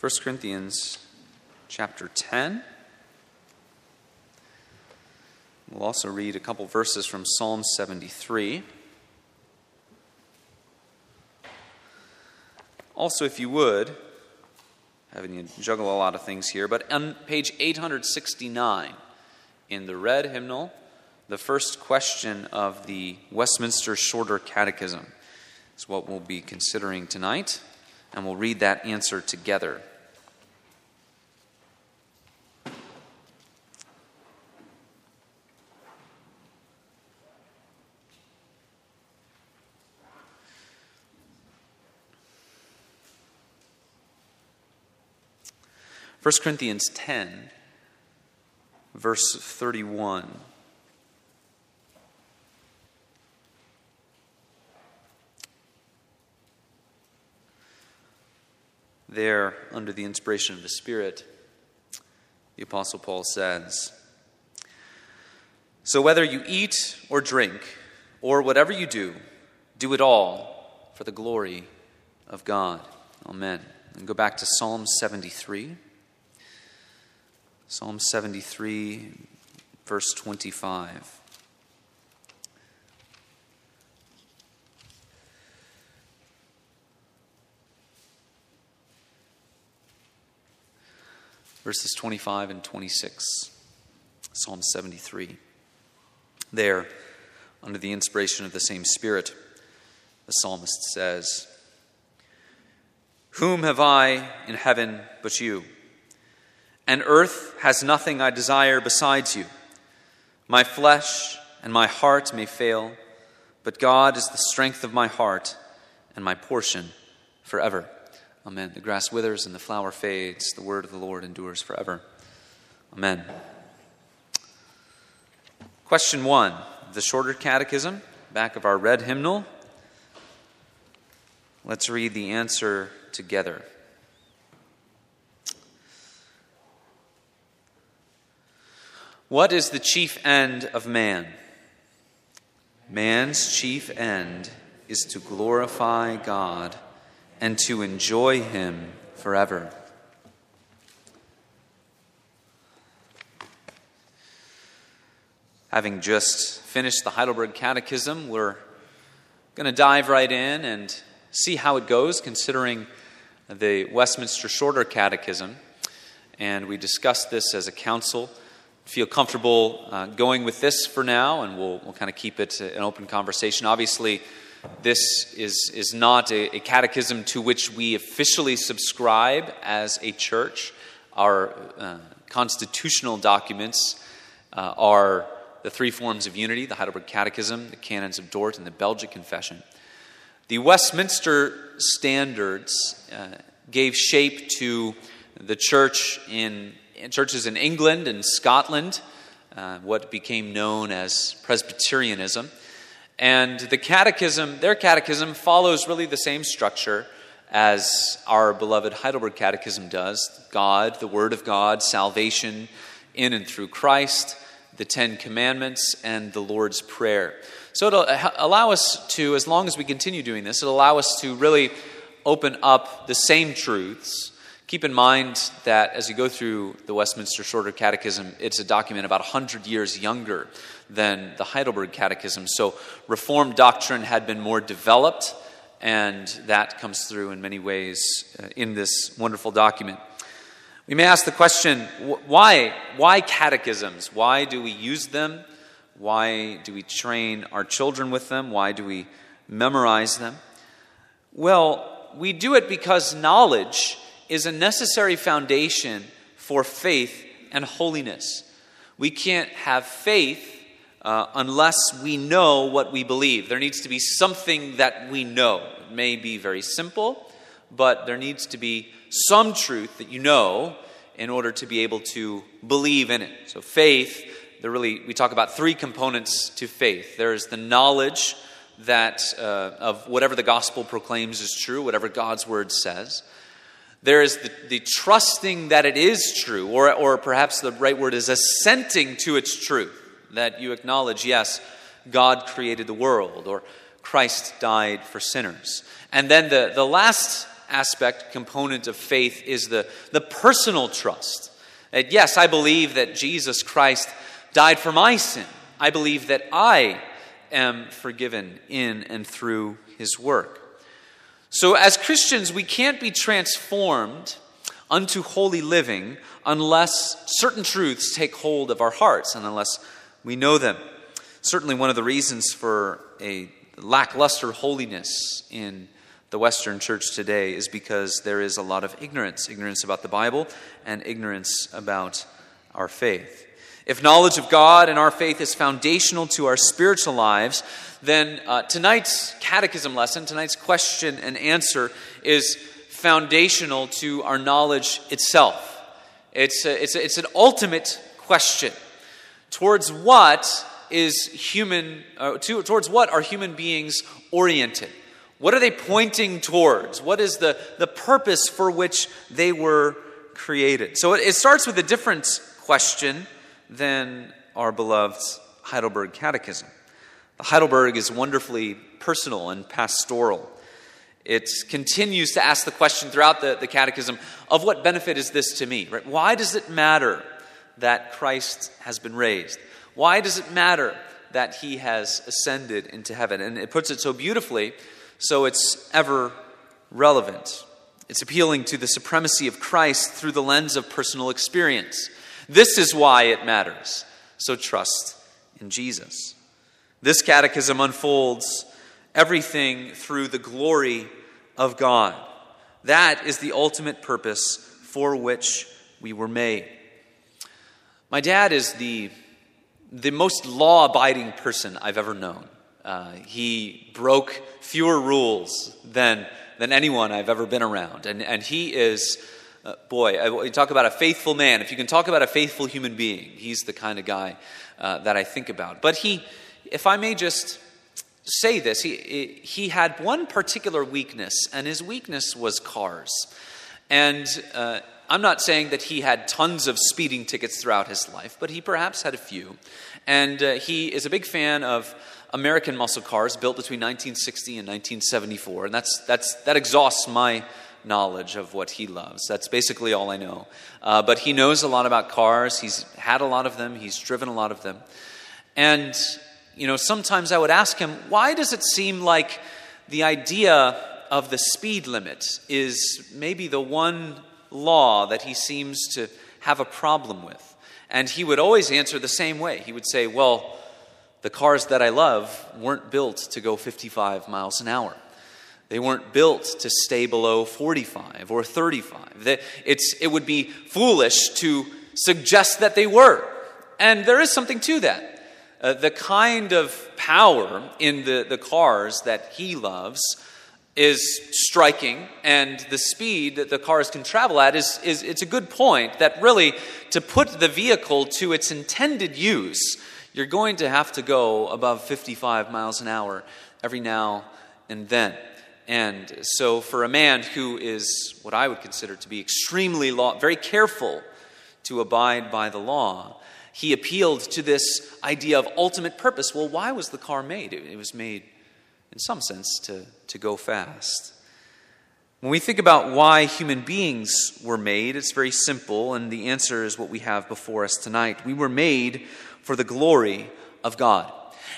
1 Corinthians chapter 10. We'll also read a couple verses from Psalm 73. Also, if you would, having you juggle a lot of things here, but on page 869 in the red hymnal, the first question of the Westminster Shorter Catechism is what we'll be considering tonight, and we'll read that answer together. First Corinthians 10, verse 31. There, under the inspiration of the Spirit, the Apostle Paul says So whether you eat or drink, or whatever you do, do it all for the glory of God. Amen. And go back to Psalm 73. Psalm 73, verse 25. Verses 25 and 26. Psalm 73. There, under the inspiration of the same Spirit, the psalmist says, Whom have I in heaven but you? And earth has nothing I desire besides you. My flesh and my heart may fail, but God is the strength of my heart and my portion forever. Amen. The grass withers and the flower fades, the word of the Lord endures forever. Amen. Question one the shorter catechism, back of our red hymnal. Let's read the answer together. What is the chief end of man? Man's chief end is to glorify God and to enjoy Him forever. Having just finished the Heidelberg Catechism, we're going to dive right in and see how it goes, considering the Westminster Shorter Catechism. And we discussed this as a council feel comfortable uh, going with this for now, and we'll, we'll kind of keep it an open conversation. Obviously, this is, is not a, a, catechism to which we officially subscribe as a church. Our uh, constitutional documents uh, are the three forms of unity the Heidelberg Catechism, the Canons of Dort, and the Belgic Confession. The Westminster Standards uh, gave shape to the church in churches in England and Scotland, uh, what became known as Presbyterianism. And the catechism, their catechism, follows really the same structure as our beloved Heidelberg Catechism does God, the Word of God, salvation in and through Christ, the Ten Commandments, and the Lord's Prayer. So it'll allow us to, as long as we continue doing this, it'll allow us to really open up the same truths Keep in mind that as you go through the Westminster Shorter Catechism, it's a document about 100 years younger than the Heidelberg Catechism. So Reformed doctrine had been more developed, and that comes through in many ways uh, in this wonderful document. We may ask the question why? Why catechisms? Why do we use them? Why do we train our children with them? Why do we memorize them? Well, we do it because knowledge is a necessary foundation for faith and holiness. We can't have faith uh, unless we know what we believe. There needs to be something that we know. It may be very simple, but there needs to be some truth that you know in order to be able to believe in it. So, faith, there really, we talk about three components to faith there's the knowledge that uh, of whatever the gospel proclaims is true, whatever God's word says. There is the, the trusting that it is true, or, or perhaps the right word is assenting to its truth, that you acknowledge, yes, God created the world, or Christ died for sinners. And then the, the last aspect, component of faith is the, the personal trust. That yes, I believe that Jesus Christ died for my sin. I believe that I am forgiven in and through his work. So, as Christians, we can't be transformed unto holy living unless certain truths take hold of our hearts and unless we know them. Certainly, one of the reasons for a lackluster holiness in the Western church today is because there is a lot of ignorance ignorance about the Bible and ignorance about our faith. If knowledge of God and our faith is foundational to our spiritual lives, then uh, tonight's catechism lesson, tonight's question and answer, is foundational to our knowledge itself. It's, a, it's, a, it's an ultimate question. Towards what is human, uh, to, towards what are human beings oriented? What are they pointing towards? What is the, the purpose for which they were created? So it, it starts with a different question than our beloved Heidelberg Catechism. Heidelberg is wonderfully personal and pastoral. It continues to ask the question throughout the, the catechism of what benefit is this to me? Right? Why does it matter that Christ has been raised? Why does it matter that he has ascended into heaven? And it puts it so beautifully, so it's ever relevant. It's appealing to the supremacy of Christ through the lens of personal experience. This is why it matters. So trust in Jesus. This catechism unfolds everything through the glory of God. That is the ultimate purpose for which we were made. My dad is the, the most law abiding person I've ever known. Uh, he broke fewer rules than, than anyone I've ever been around. And, and he is, uh, boy, I, you talk about a faithful man. If you can talk about a faithful human being, he's the kind of guy uh, that I think about. But he, if I may just say this, he, he had one particular weakness, and his weakness was cars. And uh, I'm not saying that he had tons of speeding tickets throughout his life, but he perhaps had a few. And uh, he is a big fan of American muscle cars built between 1960 and 1974. And that's, that's, that exhausts my knowledge of what he loves. That's basically all I know. Uh, but he knows a lot about cars. He's had a lot of them, he's driven a lot of them. And you know, sometimes I would ask him, why does it seem like the idea of the speed limit is maybe the one law that he seems to have a problem with? And he would always answer the same way. He would say, well, the cars that I love weren't built to go 55 miles an hour. They weren't built to stay below 45 or 35. It's, it would be foolish to suggest that they were. And there is something to that. Uh, the kind of power in the, the cars that he loves is striking, and the speed that the cars can travel at is, is it's a good point that really to put the vehicle to its intended use, you're going to have to go above 55 miles an hour every now and then. And so, for a man who is what I would consider to be extremely law, very careful to abide by the law, he appealed to this idea of ultimate purpose. Well, why was the car made? It, was made, in some sense, to, to go fast. When we think about why human beings were made, it's very simple, and the answer is what we have before us tonight. We were made for the glory of God.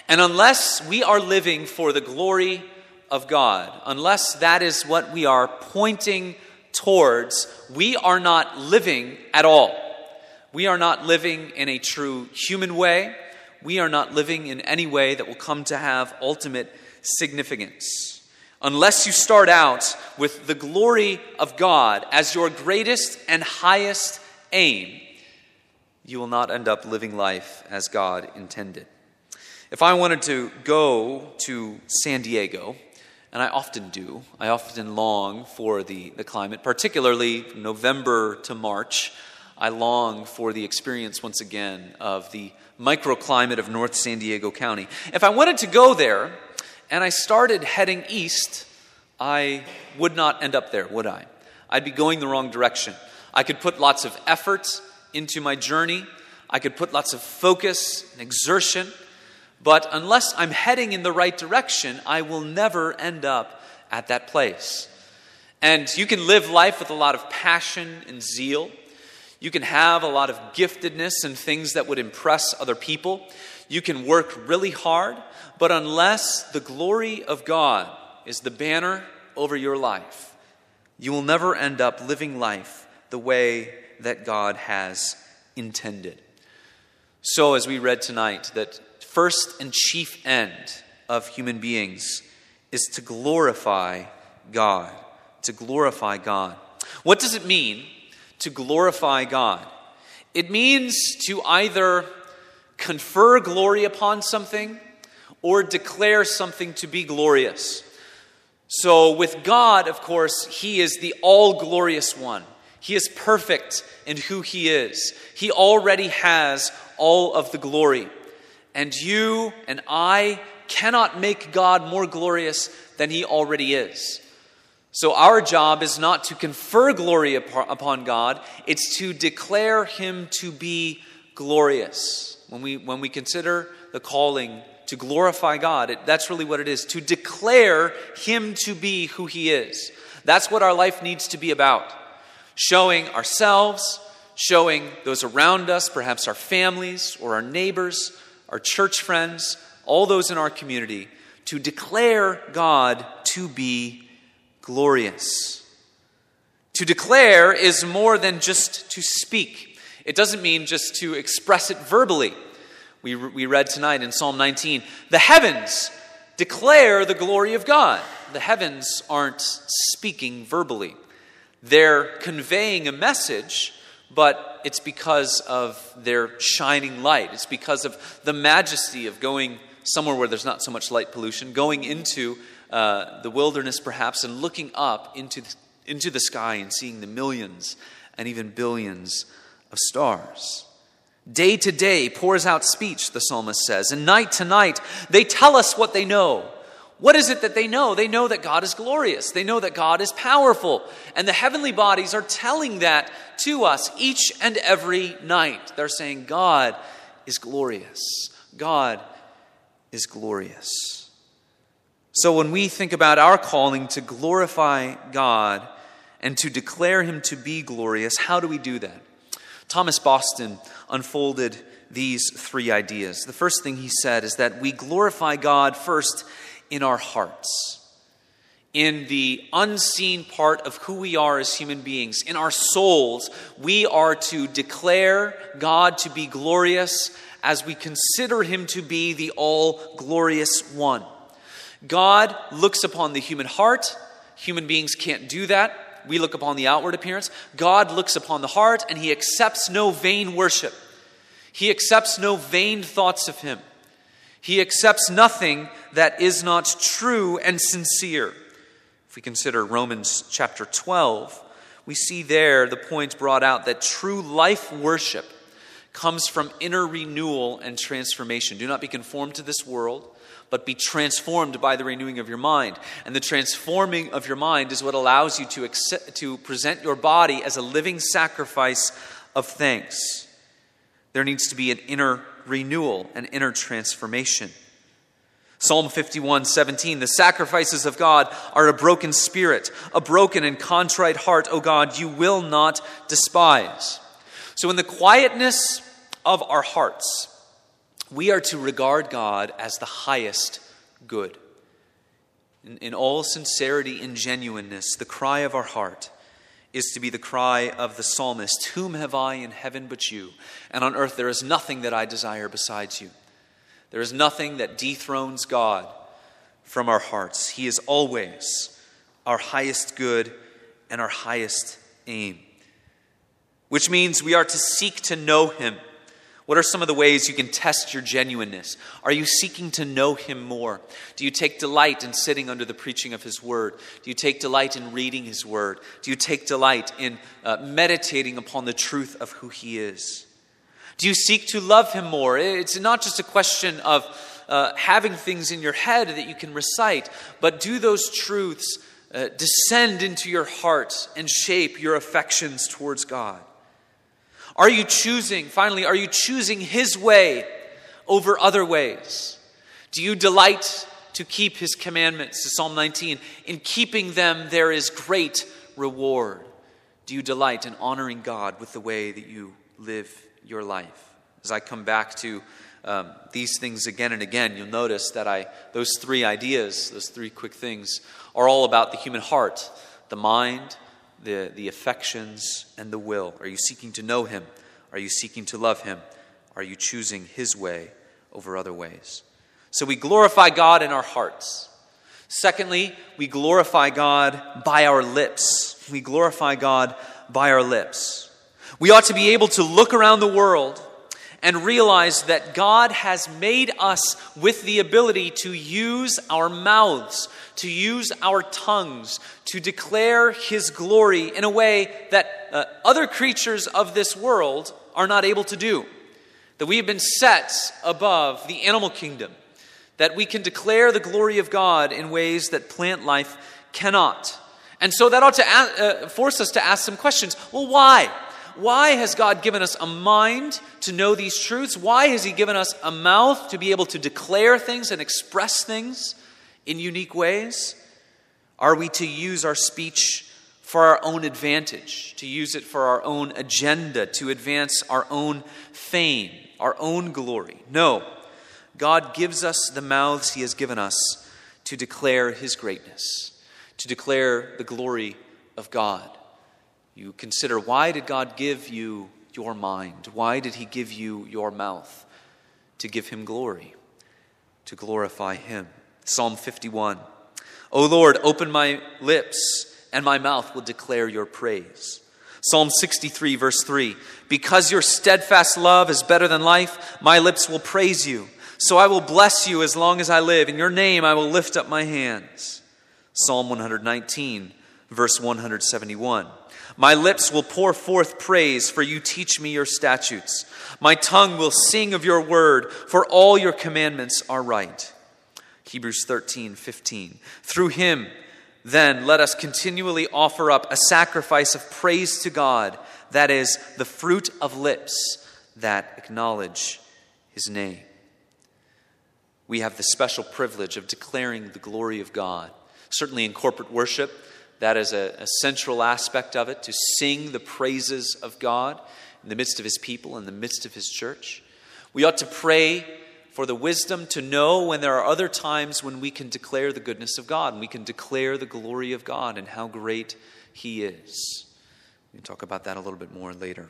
And unless we are living for the glory of God, unless that is what we are pointing towards, we are not living at all. We are not living in a true human way. We are not living in any way that will come to have ultimate significance. Unless you start out with the glory of God as your greatest and highest aim, you will not end up living life as God intended. If I wanted to go to San Diego, and I often do, I often long for the, the climate, particularly November to March. I long for the experience once again of the microclimate of North San Diego County. If I wanted to go there and I started heading east, I would not end up there, would I? I'd be going the wrong direction. I could put lots of effort into my journey, I could put lots of focus and exertion, but unless I'm heading in the right direction, I will never end up at that place. And you can live life with a lot of passion and zeal. You can have a lot of giftedness and things that would impress other people. You can work really hard, but unless the glory of God is the banner over your life, you will never end up living life the way that God has intended. So, as we read tonight, that first and chief end of human beings is to glorify God. To glorify God. What does it mean to glorify God? It means to either confer glory upon something or declare something to be glorious. So, with God, of course, He is the all glorious one. He is perfect in who He is. He already has all of the glory. And you and I cannot make God more glorious than He already is. So, our job is not to confer glory upon God, it's to declare Him to be glorious. When we, when we consider the calling to glorify God. It, that's really what it is to declare Him to be who He is. That's what our life needs to be about. Showing ourselves, showing those around us, perhaps our families or our neighbors, our church friends, all those in our community, to declare God to be glorious. To declare is more than just to speak. It doesn't mean just to express it verbally we, we read tonight in Psalm 19. The heavens declare the glory of God. The heavens aren't speaking verbally, they're conveying a message, but it's because of their shining light. It's because of the majesty of going somewhere where there's not so much light pollution, going into uh, the wilderness perhaps, and looking up into the, into the sky and seeing the millions and even billions of stars. Day to day pours out speech, the psalmist says, and night to night they tell us what they know. What is it that they know? They know that God is glorious. They know that God is powerful. And the heavenly bodies are telling that to us each and every night. They're saying, God is glorious. God is glorious. So when we think about our calling to glorify God and to declare Him to be glorious, how do we do that? Thomas Boston unfolded these three ideas. The first thing he said is that we glorify God first in our hearts, in the unseen part of who we are as human beings, in our souls. We are to declare God to be glorious as we consider him to be the all glorious one. God looks upon the human heart. Human beings can't do that we look upon the outward appearance. God looks upon the heart, and He accepts no vain worship. He accepts no vain thoughts of Him. He accepts nothing that is not true and sincere. If we consider Romans chapter 12, we see there the point brought out that true life worship comes from inner renewal and transformation. Do not be conformed to this world, but be transformed by the renewing of your mind. And the transforming of your mind is what allows you to, accept, to present your body as a living sacrifice of thanks. There needs to be an inner renewal, an inner transformation. Psalm 51 17, the sacrifices of God are a broken spirit, a broken and contrite heart, O God, you will not despise. So, in the quietness of our hearts, we are to regard God as the highest good. In, in, all sincerity and genuineness, the cry of our heart is to be the cry of the psalmist Whom have I in heaven but you? And on earth there is nothing that I desire besides you. There is nothing that dethrones God from our hearts. He is always our highest good and our highest aim, which means we are to seek to know Him what are some of the ways you can test your genuineness? Are you seeking to know Him more? Do you take delight in sitting under the preaching of His Word? Do you take delight in reading His Word? Do you take delight in uh, meditating upon the truth of who He is? Do you seek to love Him more? It's not just a question of uh, having things in your head that you can recite, but do those truths uh, descend into your heart and shape your affections towards God? Are you choosing, finally, are you choosing His way over other ways? Do you delight to keep his commandments. Psalm 19, in keeping them there is great reward. Do you delight in honoring God with the way that you live your life? As I come back to um, these things again and again, you'll notice that I those three ideas, those three quick things, are all about the human heart, the mind, the, the affections, and the will. Are you seeking to know Him? Are you seeking to love Him? Are you choosing His way over other ways? So we glorify God in our hearts. Secondly, we glorify God by our lips. We glorify God by our lips. We ought to be able to look around the world and realize that God has made us with the ability to use our mouths, to use our tongues, to declare His glory in a way that uh, other creatures of this world are not able to do. That we have been set above the animal kingdom, that we can declare the glory of God in ways that plant life cannot. And so that ought to uh, force us to ask some questions. Well, why? Why has God given us a mind to know these truths? Why has He given us a mouth to be able to declare things and express things in unique ways? Are we to use our speech for our own advantage, to use it for our own agenda, to advance our own fame, our own glory? No. God gives us the mouths He has given us to declare His greatness, to declare the glory of God. You consider why did God give you your mind? Why did He give you your mouth? To give Him glory, to glorify Him. Psalm 51 O Lord, open my lips, and my mouth will declare your praise. Psalm 63, verse 3 Because your steadfast love is better than life, my lips will praise you. So I will bless you as long as I live. In your name I will lift up my hands. Psalm 119, verse 171. My lips will pour forth praise, for you teach me your statutes. My tongue will sing of your word, for all your commandments are right. Hebrews 13, 15. Through him, then, let us continually offer up a sacrifice of praise to God, that is, the fruit of lips that acknowledge his name. We have the special privilege of declaring the glory of God. Certainly in corporate worship, that is a, a, central aspect of it, to sing the praises of God in the midst of His people, in the midst of His church. We ought to pray for the wisdom to know when there are other times when we can declare the goodness of God and we can declare the glory of God and how great He is. We can talk about that a little bit more later.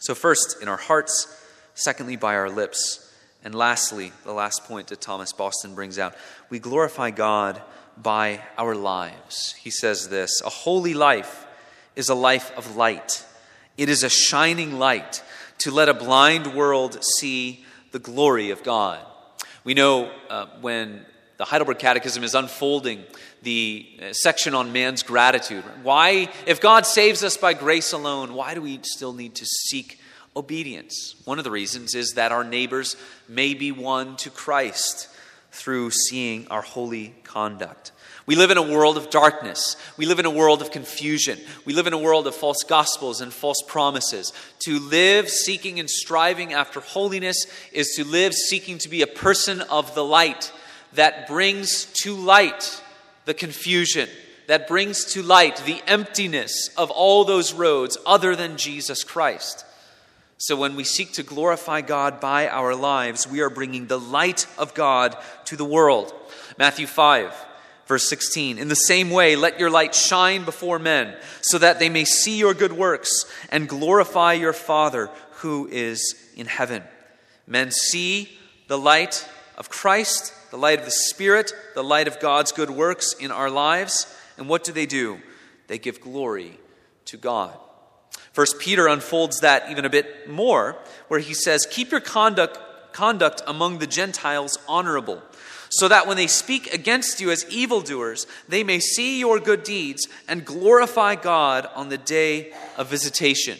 So, first, in our hearts, secondly, by our lips, and lastly, the last point that Thomas Boston brings out, we glorify God by our lives. He says this A holy life is a life of light, it is a shining light to let a blind world see the glory of God. We know uh, when the Heidelberg Catechism is unfolding the uh, section on man's gratitude. Why, if God saves us by grace alone, why do we still need to seek obedience? One of the reasons is that our neighbors may be won to Christ through seeing our holy conduct. We live in a world of darkness. We live in a world of confusion. We live in a world of false gospels and false promises. To live seeking and striving after holiness is to live seeking to be a person of the light that brings to light the confusion, that brings to light the emptiness of all those roads other than Jesus Christ. So, when we seek to glorify God by our lives, we are bringing the light of God to the world. Matthew 5, verse 16. In the same way, let your light shine before men, so that they may see your good works and glorify your Father who is in heaven. Men see the light of Christ, the light of the Spirit, the light of God's good works in our lives. And what do they do? They give glory to God. First Peter unfolds that even a bit more, where he says, Keep your conduct, conduct among the Gentiles honorable, so that when they speak against you as evildoers, they may see your good deeds and glorify God on the day of visitation.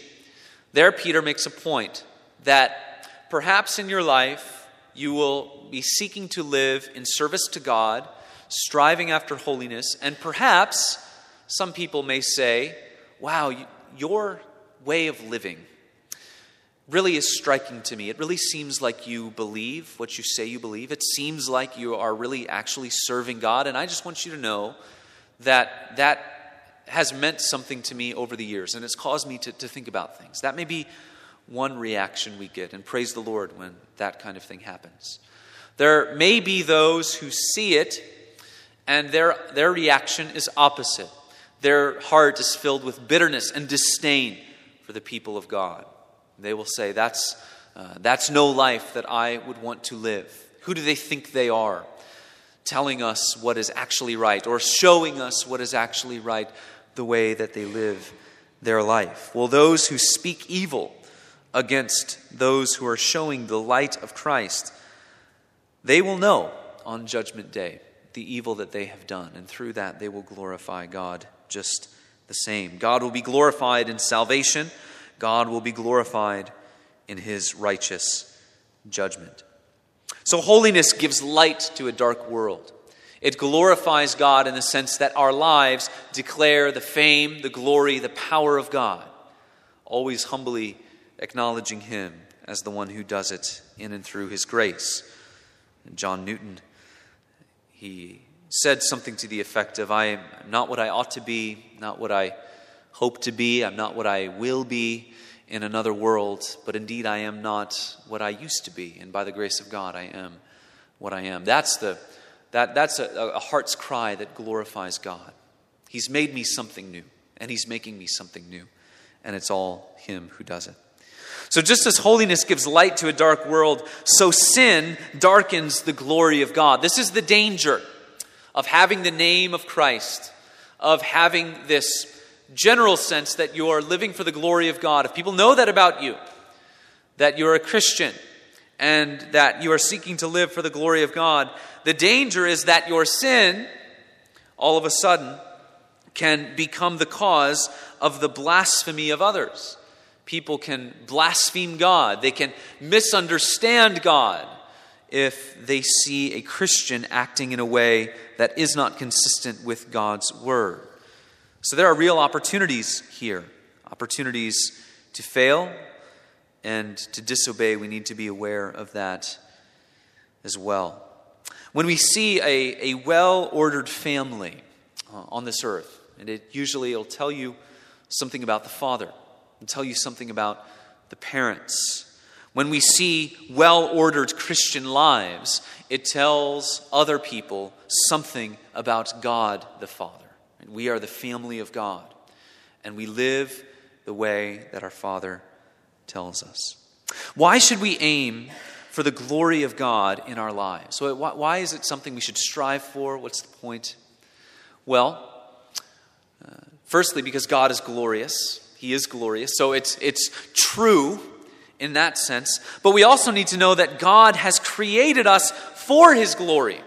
There, Peter makes a point that perhaps in your life you will be seeking to live in service to God, striving after holiness, and perhaps some people may say, Wow, your way of living really is striking to me. It really seems like you believe what you say you believe. It seems like you are really actually serving God. And I just want you to know that that has meant something to me over the years and it's caused me to, to think about things. That may be one reaction we get, and praise the Lord when that kind of thing happens. There may be those who see it and their, their reaction is opposite. Their heart is filled with bitterness and disdain for the people of God. They will say, That's, uh, that's no life that I would want to live. Who do they think they are? Telling us what is actually right or showing us what is actually right the way that they live their life. Well, those who speak evil against those who are showing the light of Christ, they will know on Judgment Day the evil that they have done, and through that they will glorify God just the same. God will be glorified in salvation, God will be glorified in his righteous judgment. So, holiness gives light to a dark world. It glorifies God in the sense that our lives declare the fame, the glory, the power of God, always humbly acknowledging Him as the one who does it in and through His grace. John Newton, he said something to the effect of, I am not what I ought to be, not what I hope to be, I'm not what I will be in another world, but indeed I am not what I used to be. And by the grace of God, I am what I am. That's, the, that, that's a, a heart's cry that glorifies God. He's made me something new, and He's making me something new, and it's all Him who does it. So, just as holiness gives light to a dark world, so sin darkens the glory of God. This is the danger of having the name of Christ, of having this general sense that you are living for the glory of God. If people know that about you, that you're a Christian, and that you are seeking to live for the glory of God, the danger is that your sin, all of a sudden, can become the cause of the blasphemy of others. People can blaspheme God, they can misunderstand God if they see a Christian acting in a way that is not consistent with God's word. So there are real opportunities here opportunities to fail and to disobey. We need to be aware of that as well. When we see a, a well ordered family uh, on this earth, and it usually will tell you something about the father, and tell you something about the parents. When we see well ordered Christian lives, it tells other people something about God the Father. We are the family of God, and we live the way that our Father tells us. Why should we aim for the glory of God in our lives? So, why is it something we should strive for? What's the point? Well, uh, firstly, because God is glorious. He is glorious. So, it's, it's true in that sense. But we also need to know that God has created us for His glory.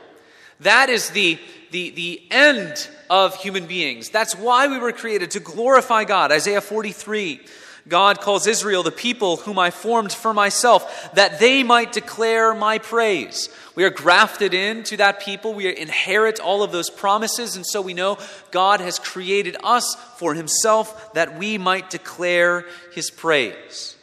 That is the, the, the end of human beings. That's why we were created, to glorify God. Isaiah 43. God calls Israel the people whom I formed for myself, that they might declare my praise. We are grafted into that people. We inherit all of those promises. And so we know God has created us for himself that we might declare his praise.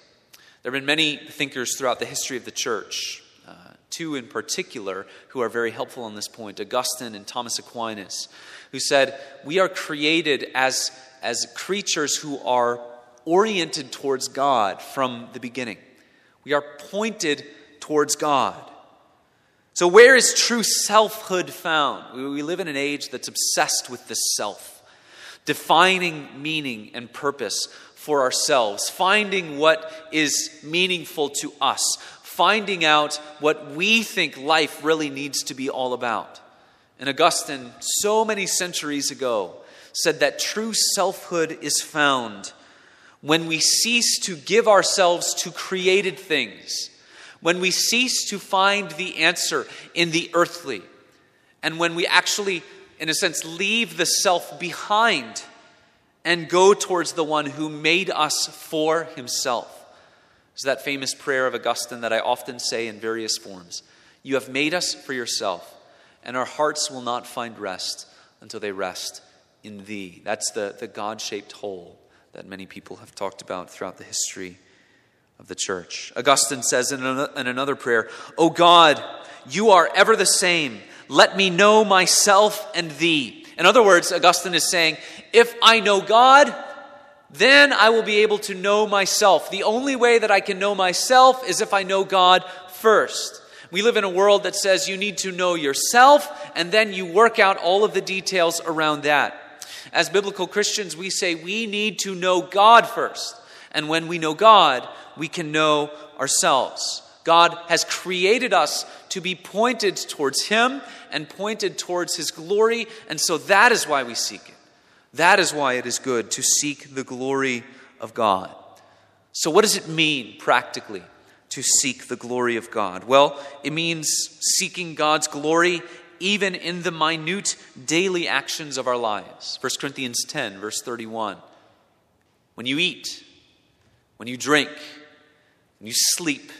There have been many thinkers throughout the history of the church, uh, two in particular, who are very helpful on this point Augustine and Thomas Aquinas, who said, We are created as, as creatures who are oriented towards God from the beginning. We are pointed towards God. So, where is true selfhood found? We live in an age that's obsessed with the self, defining meaning and purpose for ourselves, finding what is meaningful to us, finding out what we think life really needs to be all about. And Augustine, so many centuries ago, said that true selfhood is found when we cease to give ourselves to created things, when we cease to find the answer in the earthly, and when we actually, in a sense, leave the self behind and go towards the one who made us for himself. It's that famous prayer of Augustine that I often say in various forms You have made us for yourself, and our hearts will not find rest until they rest in thee. That's the, the God shaped hole that many people have talked about throughout the history of the church. Augustine says in another prayer, O God, you are ever the same. Let me know myself and thee. In other words, Augustine is saying, if I know God, then I will be able to know myself. The only way that I can know myself is if I know God first. We live in a world that says you need to know yourself and then you work out all of the details around that. As biblical Christians, we say we need to know God first. And when we know God, we can know ourselves. God has created us to be pointed towards Him and pointed towards His glory, and so that is why we seek it. That is why it is good to seek the glory of God. So, what does it mean practically to seek the glory of God? Well, it means seeking God's glory even in the minute daily actions of our lives. 1 Corinthians 10, verse 31. When you eat, when you drink, when you sleep,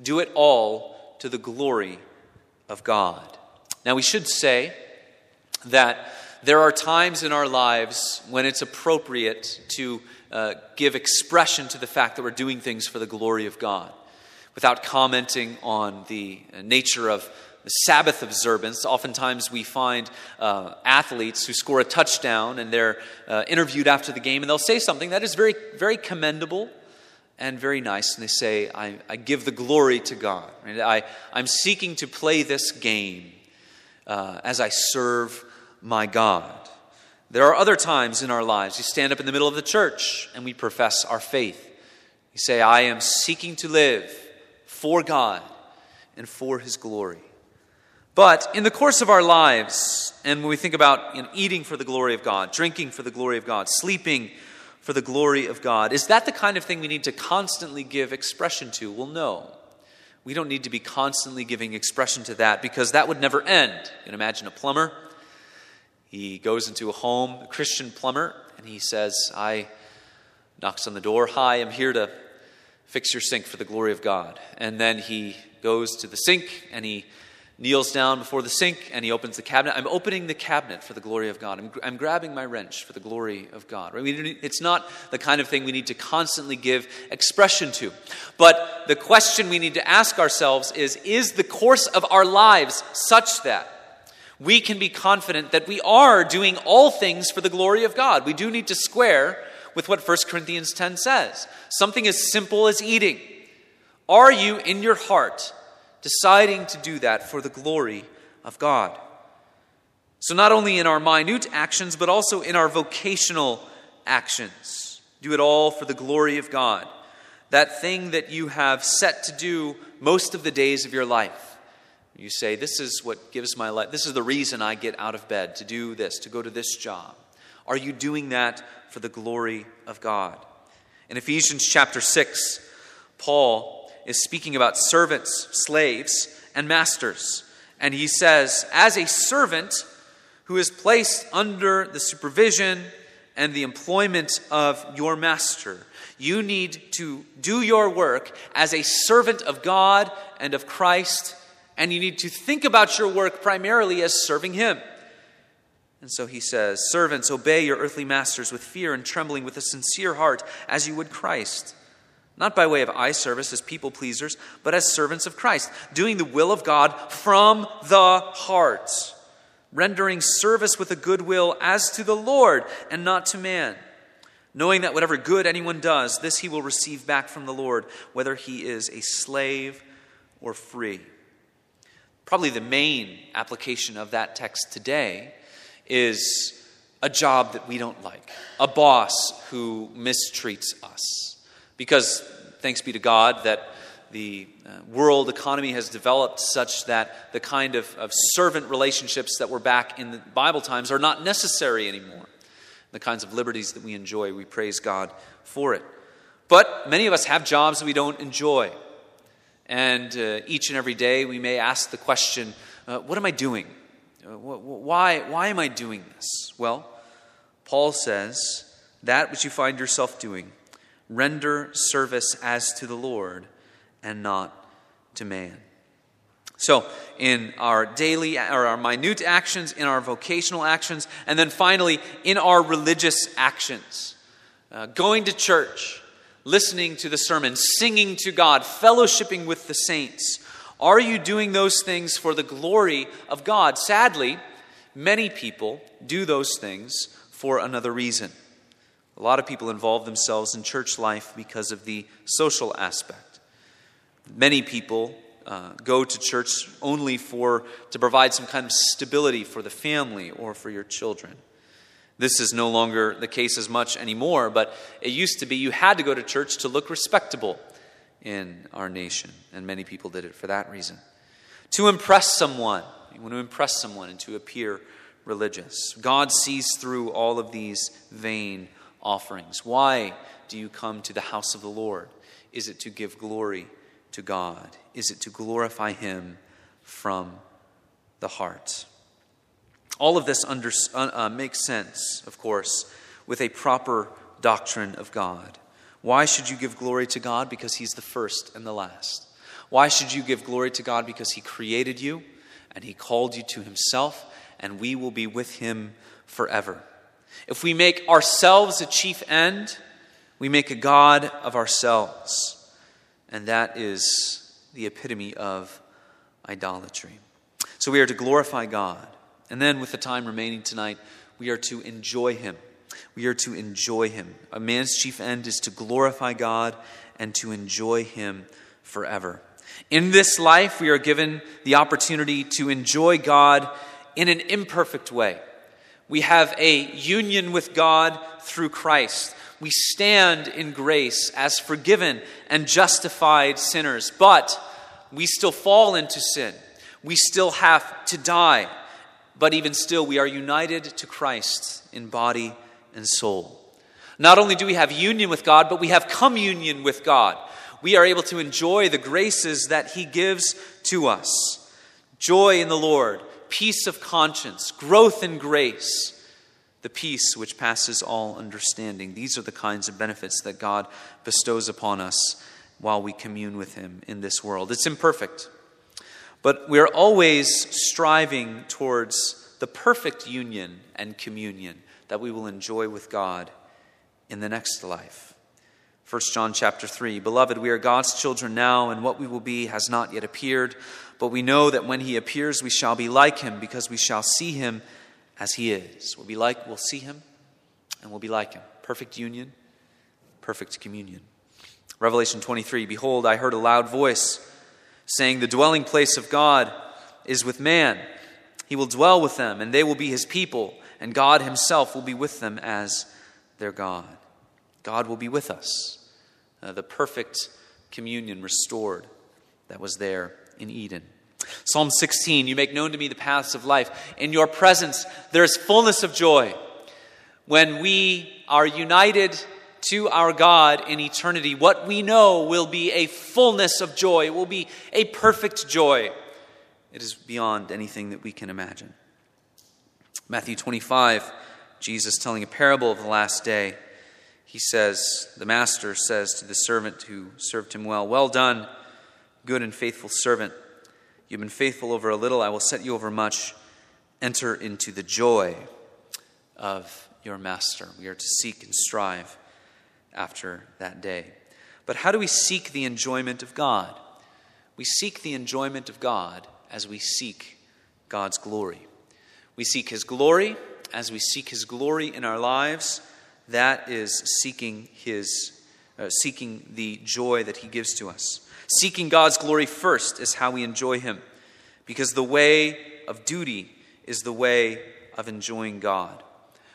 do it all to the glory of God. Now, we should say that there are times in our lives when it's appropriate to uh, give expression to the fact that we're doing things for the glory of God without commenting on the nature of the Sabbath observance. Oftentimes, we find uh, athletes who score a touchdown and they're uh, interviewed after the game, and they'll say something that is very, very commendable and very nice. And they say, I, I give the glory to God. I, I'm seeking to play this game uh, as I serve my God. There are other times in our lives you stand up in the middle of the church and we profess our faith. You say, I am seeking to live for God and for His glory. But in the course of our lives, and when we think about you know, eating for the glory of God, drinking for the glory of God, sleeping for the glory of God, is that the kind of thing we need to constantly give expression to? Well, no. We don't need to be constantly giving expression to that because that would never end. You can imagine a plumber. He goes into a home, a Christian plumber, and he says, I knocks on the door, Hi, I'm here to fix your sink for the glory of God. And then he goes to the sink and he kneels down before the sink and he opens the cabinet. I'm opening the cabinet for the glory of God. I'm, I'm grabbing my wrench for the glory of God. Mean, it's not the kind of thing we need to constantly give expression to. But the question we need to ask ourselves is Is the course of our lives such that we can be confident that we are doing all things for the glory of God? We do need to square with what 1 Corinthians 10 says. Something as simple as eating. Are you in your heart? Deciding to do that for the glory of God. So, not only in our minute actions, but also in our vocational actions. Do it all for the glory of God. That thing that you have set to do most of the days of your life. You say, This is what gives my life. This is the reason I get out of bed to do this, to go to this job. Are you doing that for the glory of God? In Ephesians chapter 6, Paul is speaking about servants, slaves, and masters. And he says, as a servant who is placed under the supervision and the employment of your master, you need to do your work as a servant of God and of Christ, and you need to think about your work primarily as serving Him. And so he says, Servants, obey your earthly masters with fear and trembling, with a sincere heart, as you would Christ not by way of eye service as people pleasers, but as servants of Christ, doing the will of God from the heart, rendering service with a good will as to the Lord and not to man, knowing that whatever good anyone does, this he will receive back from the Lord, whether he is a slave or free. Probably the main application of that text today is a job that we don't like, a boss who mistreats us. Because thanks be to God that the uh, world economy has developed such that the kind of, of servant relationships that were back in the Bible times are not necessary anymore. The kinds of liberties that we enjoy, we praise God for it. But many of us have jobs that we don't enjoy. And uh, each and every day we may ask the question uh, what am I doing? Uh, why, why am I doing this? Well, Paul says that which you find yourself doing render service as to the Lord and not to man. So, in our daily or our minute actions, in our vocational actions, and then finally in our religious actions, uh, going to church, listening to the sermon, singing to God, fellowshipping with the saints? Are you doing those things for the glory of God? Sadly, many people do those things for another reason. A lot of people involve themselves in church life because of the social aspect. Many people uh, go to church only for to provide some kind of stability for the family or for your children. This is no longer the case as much anymore, but it used to be you had to go to church to look respectable in our nation, and many people did it for that reason. To impress someone, you want to impress someone and to appear religious. God sees through all of these vain offerings. Why do you come to the house of the Lord? Is it to give glory to God? Is it to glorify Him from the heart? All of this under, uh, uh, makes sense, of course, with a proper doctrine of God. Why should you give glory to God? Because He's the first and the last. Why should you give glory to God? Because He created you and He called you to Himself, and we will be with Him forever. If we make ourselves a chief end, we make a God of ourselves. And that is the epitome of idolatry. So we are to glorify God. And then, with the time remaining tonight, we are to enjoy Him. We are to enjoy Him. A man's chief end is to glorify God and to enjoy Him forever. In this life, we are given the opportunity to enjoy God in an imperfect way. We have a union with God through Christ. We stand in grace as forgiven and justified sinners, but we still fall into sin. We still have to die. But even still, we are united to Christ in body and soul. Not only do we have union with God, but we have communion with God. We are able to enjoy the graces that He gives to us joy in the Lord, peace of conscience, growth in grace, the peace which passes all understanding. These are the kinds of benefits that God bestows upon us while we commune with Him in this world. It's imperfect, but we're always striving towards the perfect union and communion that we will enjoy with God in the next life. 1 John chapter 3 Beloved, we are God's children now, and what we will be has not yet appeared. But we know that when he appears, we shall be like him, because we shall see him as he is. We'll be like, we'll see him, and we'll be like him. Perfect union, perfect communion. Revelation 23 Behold, I heard a loud voice saying, The dwelling place of God is with man. He will dwell with them, and they will be his people, and God himself will be with them as their God. God will be with us. Uh, the perfect communion restored that was there in Eden. Psalm 16, you make known to me the paths of life. In your presence, there is fullness of joy. When we are united to our God in eternity, what we know will be a fullness of joy. It will be a perfect joy. It is beyond anything that we can imagine. Matthew 25, Jesus telling a parable of the last day. He says, The master says to the servant who served him well, Well done, good and faithful servant. You've been faithful over a little, I will set you over much. Enter into the joy of your master. We are to seek and strive after that day. But how do we seek the enjoyment of God? We seek the enjoyment of God as we seek God's glory. We seek His glory as we seek His glory in our lives. That is seeking His, uh, seeking the joy that He gives to us. Seeking God's glory first is how we enjoy Him, because the way of duty is the way of enjoying God.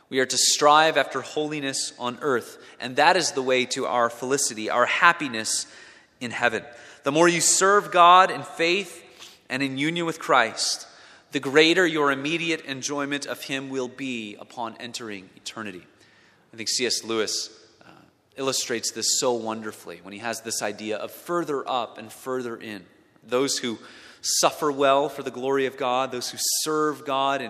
We are to strive after holiness on earth, and that is the way to our felicity, our happiness in heaven. The more you serve God in faith and in union with Christ, the greater your immediate enjoyment of Him will be upon entering eternity. I think C.S. Lewis illustrates this so wonderfully when he has this idea of further up and further in. Those who suffer well for the glory of God, those who serve God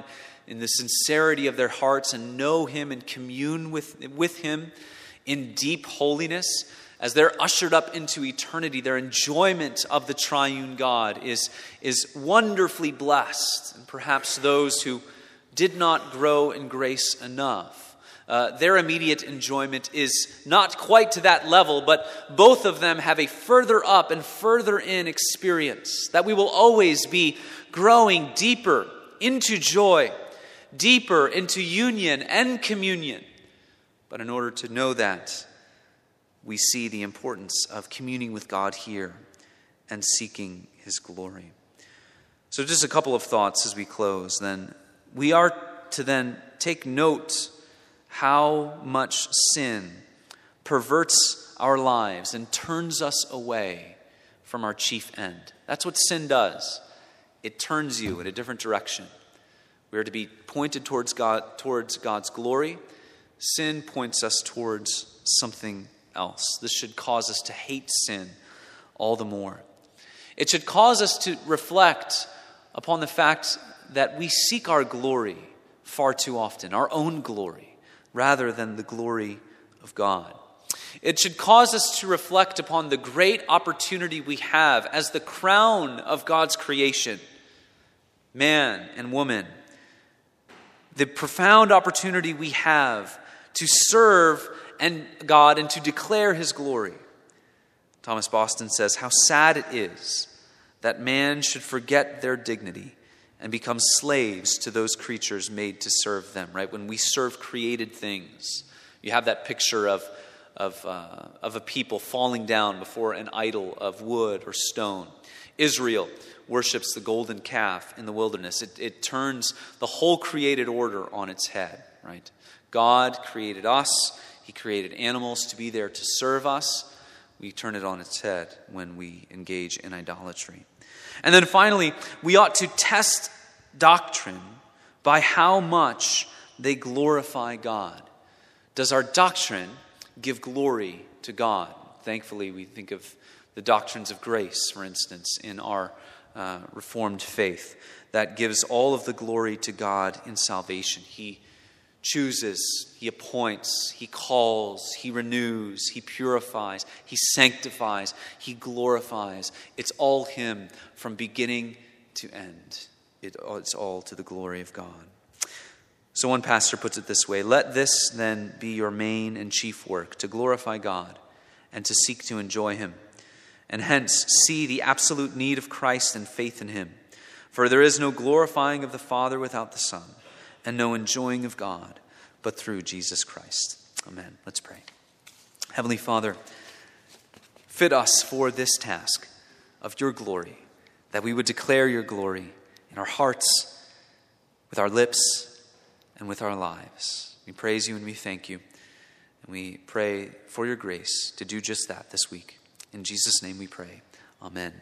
in, the sincerity of their hearts and know Him and commune with, with Him in deep holiness, as they're ushered up into eternity, their enjoyment of the triune God is, is wonderfully blessed. And perhaps those who did not grow in grace enough uh, their immediate enjoyment is not quite to that level, but both of them have a further up and further in experience. That we will always be growing deeper into joy, deeper into union and communion. But in order to know that, we see the importance of communing with God here and seeking His glory. So, just a couple of thoughts as we close. Then, we are to then take note how much sin perverts our lives and turns us away from our chief end. That's what sin does. It turns you in a different direction. We are to be pointed towards God, towards God's glory. Sin points us towards something else. This should cause us to hate sin all the more. It should cause us to reflect upon the fact that we seek our glory far too often, our own glory, rather than the glory of God. It should cause us to reflect upon the great opportunity we have as the crown of God's creation, man and woman. The profound opportunity we have to serve and God and to declare his glory. Thomas Boston says, How sad it is that man should forget their dignity and become slaves to those creatures made to serve them, right? When we serve created things, you have that picture of, of, uh, of a people falling down before an idol of wood or stone. Israel worships the golden calf in the wilderness. It, it turns the whole created order on its head, right? God created us, He created animals to be there to serve us. We turn it on its head when we engage in idolatry. And then finally, we ought to test doctrine by how much they glorify God. Does our doctrine give glory to God? Thankfully, we think of the doctrines of grace, for instance, in our uh, Reformed faith, that gives all of the glory to God in salvation. He chooses, He appoints, He calls, He renews, He purifies, He sanctifies, He glorifies. It's all Him from beginning to end. it's all to the glory of God. So one pastor puts it this way Let this then be your main and chief work to glorify God and to seek to enjoy Him, and hence see the absolute need of Christ and faith in Him. For there is no glorifying of the Father without the Son and no enjoying of God but through Jesus Christ. Amen. Let's pray. Heavenly Father, fit us for this task of your glory, that we would declare your glory in our hearts, with our lips, and with our lives. We praise you and we thank you. And we pray for your grace to do just that this week. In Jesus' name we pray. Amen.